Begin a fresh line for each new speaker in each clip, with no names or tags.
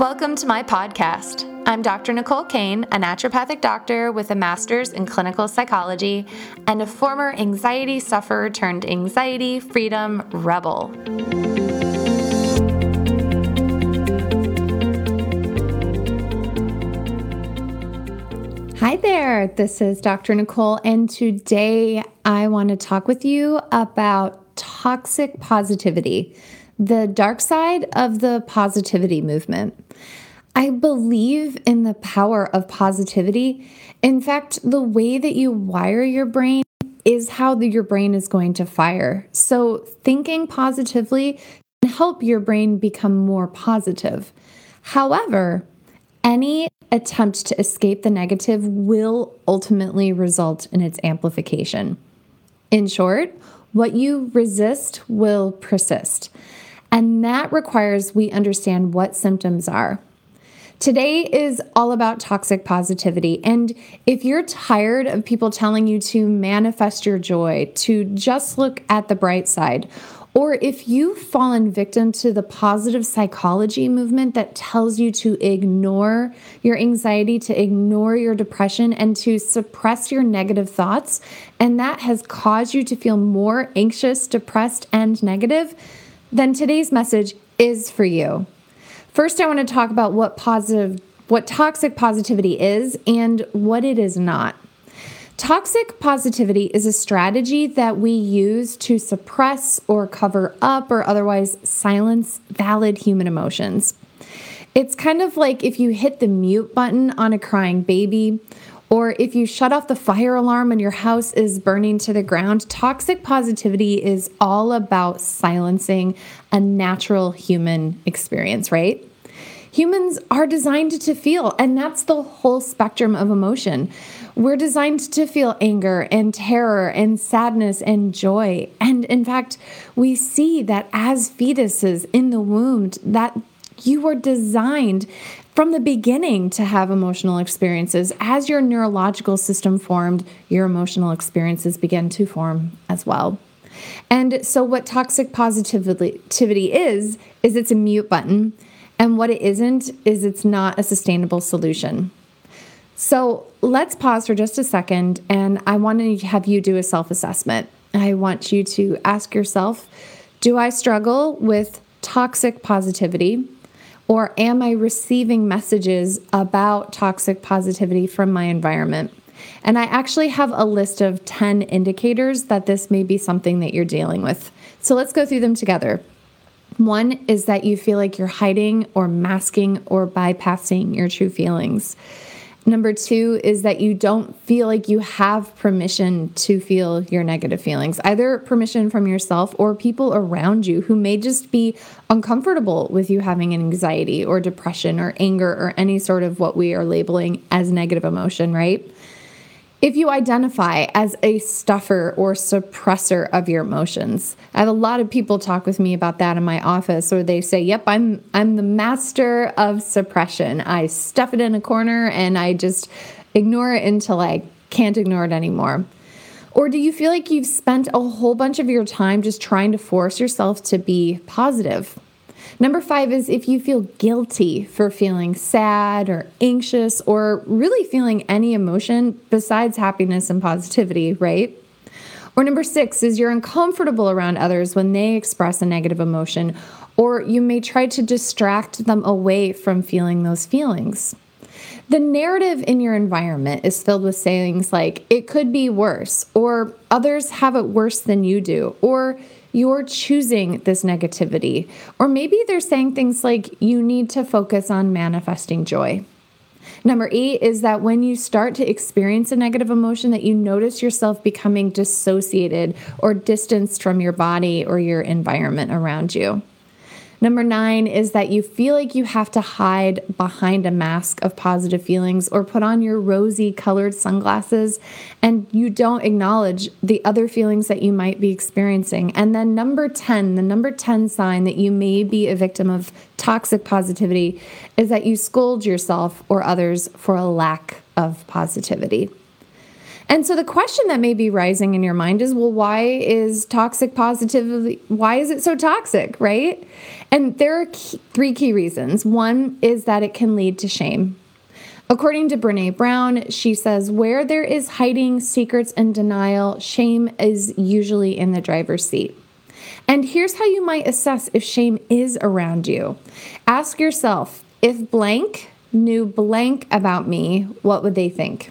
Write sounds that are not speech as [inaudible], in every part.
Welcome to my podcast. I'm Dr. Nicole Cain, a naturopathic doctor with a master's in clinical psychology and a former anxiety sufferer turned anxiety freedom rebel. Hi there, this is Dr. Nicole, and today I want to talk with you about toxic positivity the dark side of the positivity movement. I believe in the power of positivity. In fact, the way that you wire your brain is how the, your brain is going to fire. So, thinking positively can help your brain become more positive. However, any attempt to escape the negative will ultimately result in its amplification. In short, what you resist will persist. And that requires we understand what symptoms are. Today is all about toxic positivity. And if you're tired of people telling you to manifest your joy, to just look at the bright side, or if you've fallen victim to the positive psychology movement that tells you to ignore your anxiety, to ignore your depression, and to suppress your negative thoughts, and that has caused you to feel more anxious, depressed, and negative, then today's message is for you. First, I want to talk about what positive what toxic positivity is and what it is not. Toxic positivity is a strategy that we use to suppress or cover up or otherwise silence valid human emotions. It's kind of like if you hit the mute button on a crying baby or if you shut off the fire alarm and your house is burning to the ground, toxic positivity is all about silencing a natural human experience, right? Humans are designed to feel, and that's the whole spectrum of emotion. We're designed to feel anger and terror and sadness and joy. And in fact, we see that as fetuses in the womb, that you were designed from the beginning to have emotional experiences. As your neurological system formed, your emotional experiences began to form as well. And so, what toxic positivity is, is it's a mute button. And what it isn't, is it's not a sustainable solution. So, let's pause for just a second. And I want to have you do a self assessment. I want you to ask yourself Do I struggle with toxic positivity? Or am I receiving messages about toxic positivity from my environment? And I actually have a list of 10 indicators that this may be something that you're dealing with. So let's go through them together. One is that you feel like you're hiding or masking or bypassing your true feelings. Number two is that you don't feel like you have permission to feel your negative feelings, either permission from yourself or people around you who may just be uncomfortable with you having an anxiety or depression or anger or any sort of what we are labeling as negative emotion, right? If you identify as a stuffer or suppressor of your emotions, I have a lot of people talk with me about that in my office, or they say, "Yep, I'm I'm the master of suppression. I stuff it in a corner and I just ignore it until I can't ignore it anymore." Or do you feel like you've spent a whole bunch of your time just trying to force yourself to be positive? Number five is if you feel guilty for feeling sad or anxious or really feeling any emotion besides happiness and positivity, right? Or number six is you're uncomfortable around others when they express a negative emotion, or you may try to distract them away from feeling those feelings. The narrative in your environment is filled with sayings like, it could be worse, or others have it worse than you do, or you're choosing this negativity. Or maybe they're saying things like, you need to focus on manifesting joy. Number eight is that when you start to experience a negative emotion, that you notice yourself becoming dissociated or distanced from your body or your environment around you. Number nine is that you feel like you have to hide behind a mask of positive feelings or put on your rosy colored sunglasses and you don't acknowledge the other feelings that you might be experiencing. And then number 10, the number 10 sign that you may be a victim of toxic positivity is that you scold yourself or others for a lack of positivity. And so the question that may be rising in your mind is well, why is toxic positivity, why is it so toxic, right? And there are key, three key reasons. One is that it can lead to shame. According to Brene Brown, she says, where there is hiding, secrets, and denial, shame is usually in the driver's seat. And here's how you might assess if shame is around you. Ask yourself if blank knew blank about me, what would they think?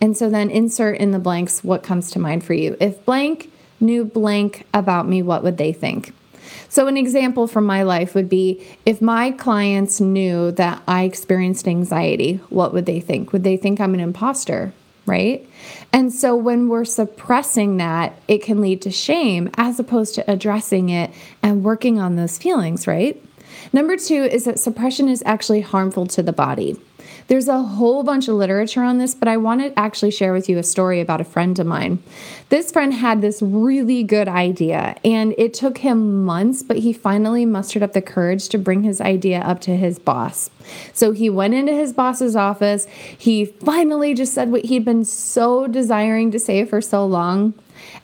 And so then insert in the blanks what comes to mind for you. If blank knew blank about me, what would they think? So, an example from my life would be if my clients knew that I experienced anxiety, what would they think? Would they think I'm an imposter? Right. And so, when we're suppressing that, it can lead to shame as opposed to addressing it and working on those feelings, right? Number two is that suppression is actually harmful to the body. There's a whole bunch of literature on this, but I want to actually share with you a story about a friend of mine. This friend had this really good idea, and it took him months, but he finally mustered up the courage to bring his idea up to his boss. So he went into his boss's office. He finally just said what he'd been so desiring to say for so long.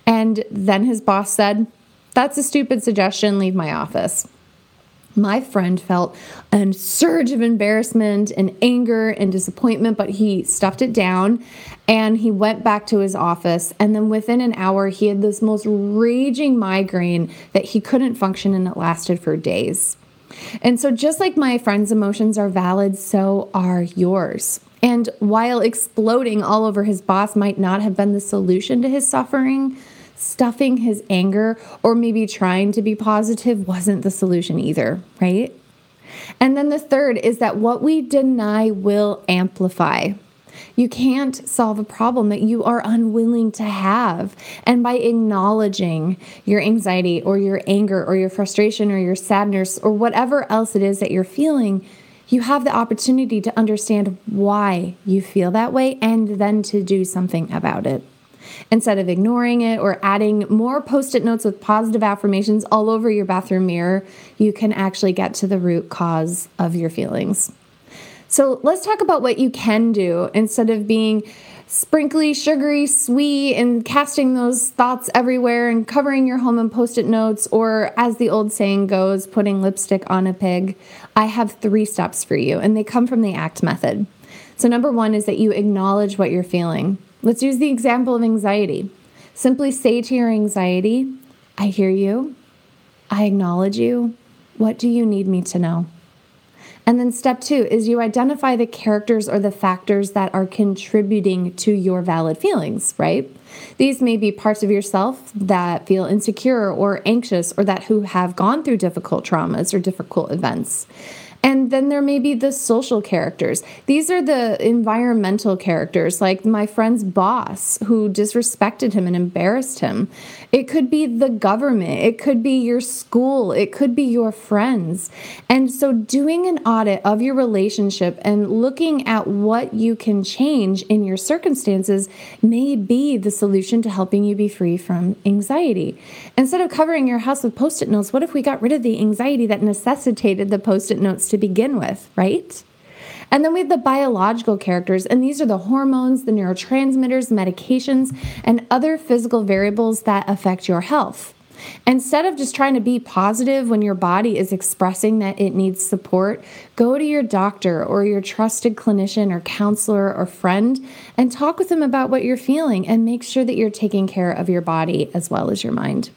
And then his boss said, That's a stupid suggestion, leave my office. My friend felt a surge of embarrassment and anger and disappointment, but he stuffed it down and he went back to his office. And then within an hour, he had this most raging migraine that he couldn't function and it lasted for days. And so, just like my friend's emotions are valid, so are yours. And while exploding all over his boss might not have been the solution to his suffering, stuffing his anger or maybe trying to be positive wasn't the solution either, right? And then the third is that what we deny will amplify. You can't solve a problem that you are unwilling to have. And by acknowledging your anxiety or your anger or your frustration or your sadness or whatever else it is that you're feeling, you have the opportunity to understand why you feel that way and then to do something about it. Instead of ignoring it or adding more post it notes with positive affirmations all over your bathroom mirror, you can actually get to the root cause of your feelings. So let's talk about what you can do instead of being sprinkly, sugary, sweet, and casting those thoughts everywhere and covering your home in post it notes, or as the old saying goes, putting lipstick on a pig. I have three steps for you, and they come from the ACT method. So, number one is that you acknowledge what you're feeling. Let's use the example of anxiety. Simply say to your anxiety, I hear you. I acknowledge you. What do you need me to know? And then step two is you identify the characters or the factors that are contributing to your valid feelings, right? These may be parts of yourself that feel insecure or anxious or that who have gone through difficult traumas or difficult events. And then there may be the social characters. These are the environmental characters, like my friend's boss who disrespected him and embarrassed him. It could be the government, it could be your school, it could be your friends. And so, doing an audit of your relationship and looking at what you can change in your circumstances may be the solution to helping you be free from anxiety. Instead of covering your house with post it notes, what if we got rid of the anxiety that necessitated the post it notes? To begin with, right? And then we have the biological characters, and these are the hormones, the neurotransmitters, medications, and other physical variables that affect your health. Instead of just trying to be positive when your body is expressing that it needs support, go to your doctor or your trusted clinician or counselor or friend and talk with them about what you're feeling and make sure that you're taking care of your body as well as your mind.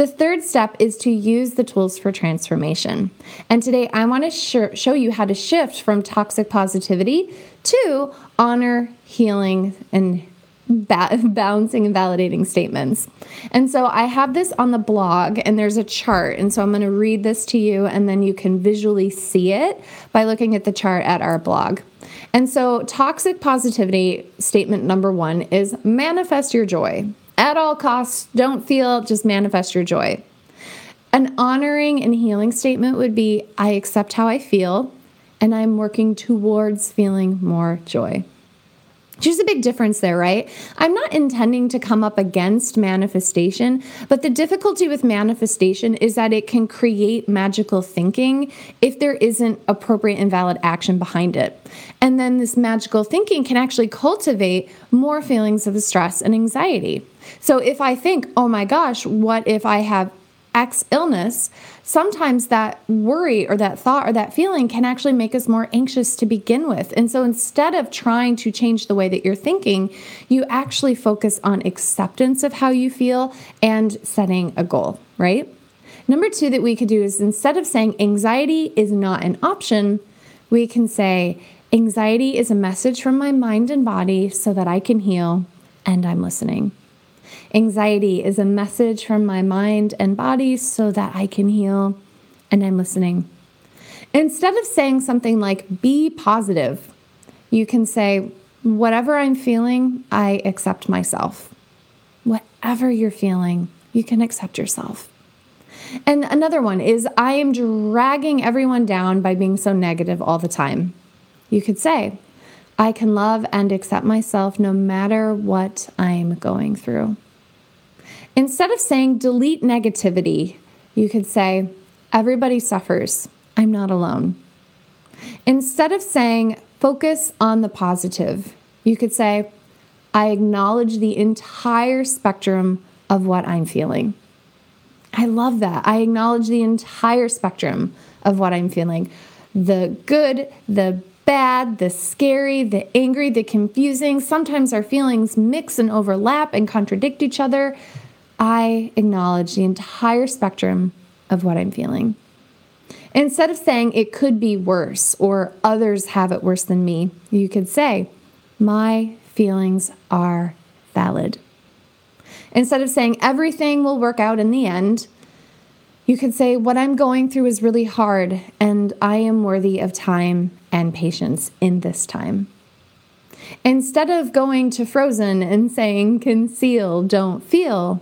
The third step is to use the tools for transformation. And today I want to sh- show you how to shift from toxic positivity to honor, healing, and ba- [laughs] balancing and validating statements. And so I have this on the blog and there's a chart. And so I'm going to read this to you and then you can visually see it by looking at the chart at our blog. And so, toxic positivity statement number one is manifest your joy at all costs, don't feel, just manifest your joy. An honoring and healing statement would be I accept how I feel and I'm working towards feeling more joy. There's a big difference there, right? I'm not intending to come up against manifestation, but the difficulty with manifestation is that it can create magical thinking if there isn't appropriate and valid action behind it. And then this magical thinking can actually cultivate more feelings of stress and anxiety. So if I think, oh my gosh, what if I have X illness, sometimes that worry or that thought or that feeling can actually make us more anxious to begin with. And so instead of trying to change the way that you're thinking, you actually focus on acceptance of how you feel and setting a goal, right? Number two that we could do is instead of saying anxiety is not an option, we can say anxiety is a message from my mind and body so that I can heal and I'm listening. Anxiety is a message from my mind and body so that I can heal and I'm listening. Instead of saying something like, be positive, you can say, whatever I'm feeling, I accept myself. Whatever you're feeling, you can accept yourself. And another one is, I am dragging everyone down by being so negative all the time. You could say, I can love and accept myself no matter what I'm going through. Instead of saying delete negativity, you could say, everybody suffers. I'm not alone. Instead of saying focus on the positive, you could say, I acknowledge the entire spectrum of what I'm feeling. I love that. I acknowledge the entire spectrum of what I'm feeling the good, the bad, the scary, the angry, the confusing. Sometimes our feelings mix and overlap and contradict each other. I acknowledge the entire spectrum of what I'm feeling. Instead of saying it could be worse or others have it worse than me, you could say, My feelings are valid. Instead of saying everything will work out in the end, you could say, What I'm going through is really hard, and I am worthy of time and patience in this time. Instead of going to Frozen and saying, Conceal, don't feel,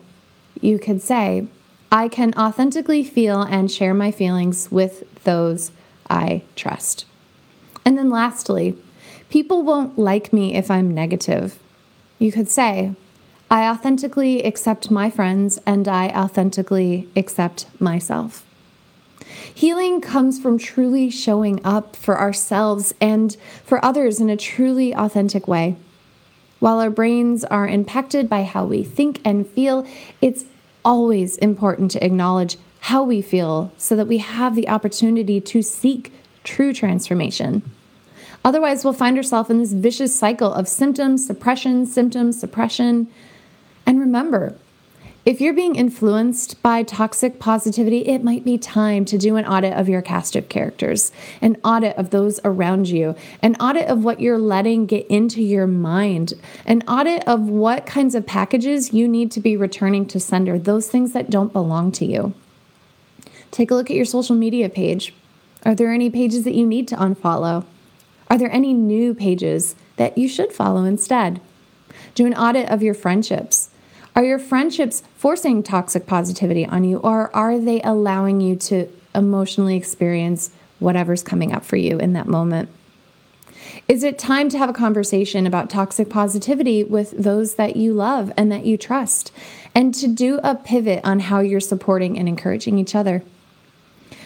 you could say, I can authentically feel and share my feelings with those I trust. And then lastly, people won't like me if I'm negative. You could say, I authentically accept my friends and I authentically accept myself. Healing comes from truly showing up for ourselves and for others in a truly authentic way. While our brains are impacted by how we think and feel, it's always important to acknowledge how we feel so that we have the opportunity to seek true transformation. Otherwise, we'll find ourselves in this vicious cycle of symptoms, suppression, symptoms, suppression. And remember, if you're being influenced by toxic positivity, it might be time to do an audit of your cast of characters, an audit of those around you, an audit of what you're letting get into your mind, an audit of what kinds of packages you need to be returning to sender, those things that don't belong to you. Take a look at your social media page. Are there any pages that you need to unfollow? Are there any new pages that you should follow instead? Do an audit of your friendships. Are your friendships forcing toxic positivity on you, or are they allowing you to emotionally experience whatever's coming up for you in that moment? Is it time to have a conversation about toxic positivity with those that you love and that you trust, and to do a pivot on how you're supporting and encouraging each other?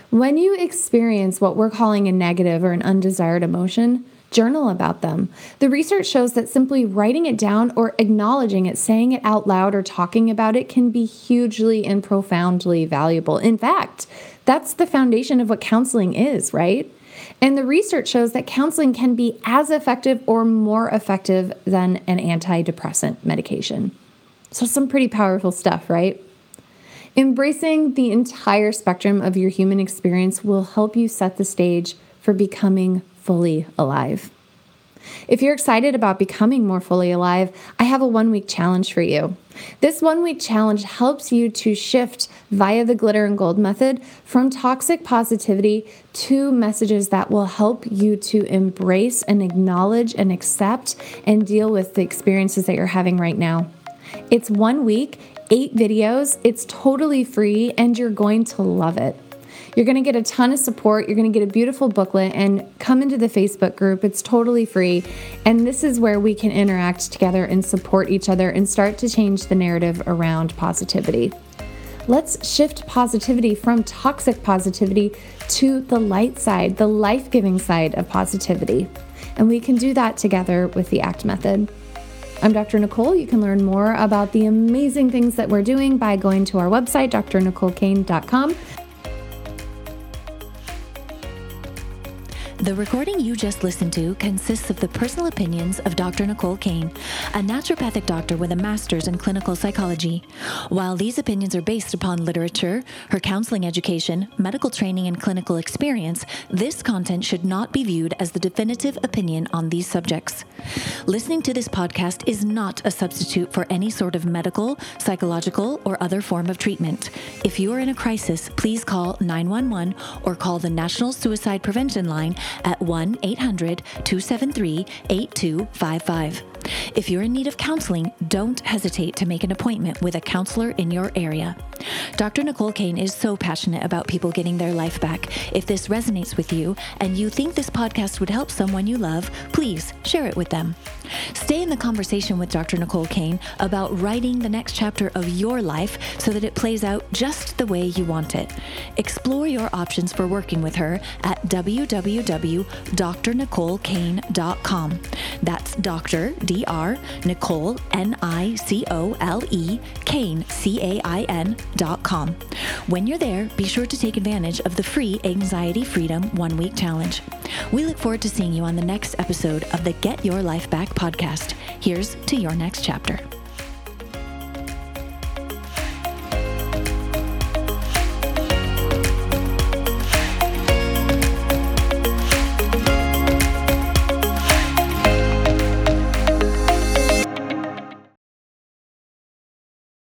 When you experience what we're calling a negative or an undesired emotion, Journal about them. The research shows that simply writing it down or acknowledging it, saying it out loud, or talking about it can be hugely and profoundly valuable. In fact, that's the foundation of what counseling is, right? And the research shows that counseling can be as effective or more effective than an antidepressant medication. So, some pretty powerful stuff, right? Embracing the entire spectrum of your human experience will help you set the stage for becoming fully alive. If you're excited about becoming more fully alive, I have a one week challenge for you. This one week challenge helps you to shift via the glitter and gold method from toxic positivity to messages that will help you to embrace and acknowledge and accept and deal with the experiences that you're having right now. It's one week, eight videos, it's totally free, and you're going to love it. You're going to get a ton of support. You're going to get a beautiful booklet and come into the Facebook group. It's totally free. And this is where we can interact together and support each other and start to change the narrative around positivity. Let's shift positivity from toxic positivity to the light side, the life giving side of positivity. And we can do that together with the ACT method. I'm Dr. Nicole. You can learn more about the amazing things that we're doing by going to our website, drnicolecain.com.
The recording you just listened to consists of the personal opinions of Dr. Nicole Cain, a naturopathic doctor with a master's in clinical psychology. While these opinions are based upon literature, her counseling education, medical training, and clinical experience, this content should not be viewed as the definitive opinion on these subjects. Listening to this podcast is not a substitute for any sort of medical, psychological, or other form of treatment. If you are in a crisis, please call 911 or call the National Suicide Prevention Line at 1 800 273 8255. If you're in need of counseling, don't hesitate to make an appointment with a counselor in your area. Dr. Nicole Cain is so passionate about people getting their life back. If this resonates with you and you think this podcast would help someone you love, please share it with them. Stay in the conversation with Dr. Nicole Cain about writing the next chapter of your life so that it plays out just the way you want it. Explore your options for working with her at www.drnicolecain.com. That's Dr. D R Nicole N I C O L E Cain C A I N dot com. When you're there, be sure to take advantage of the free Anxiety Freedom One Week Challenge. We look forward to seeing you on the next episode of the Get Your Life Back podcast. Here's to your next chapter.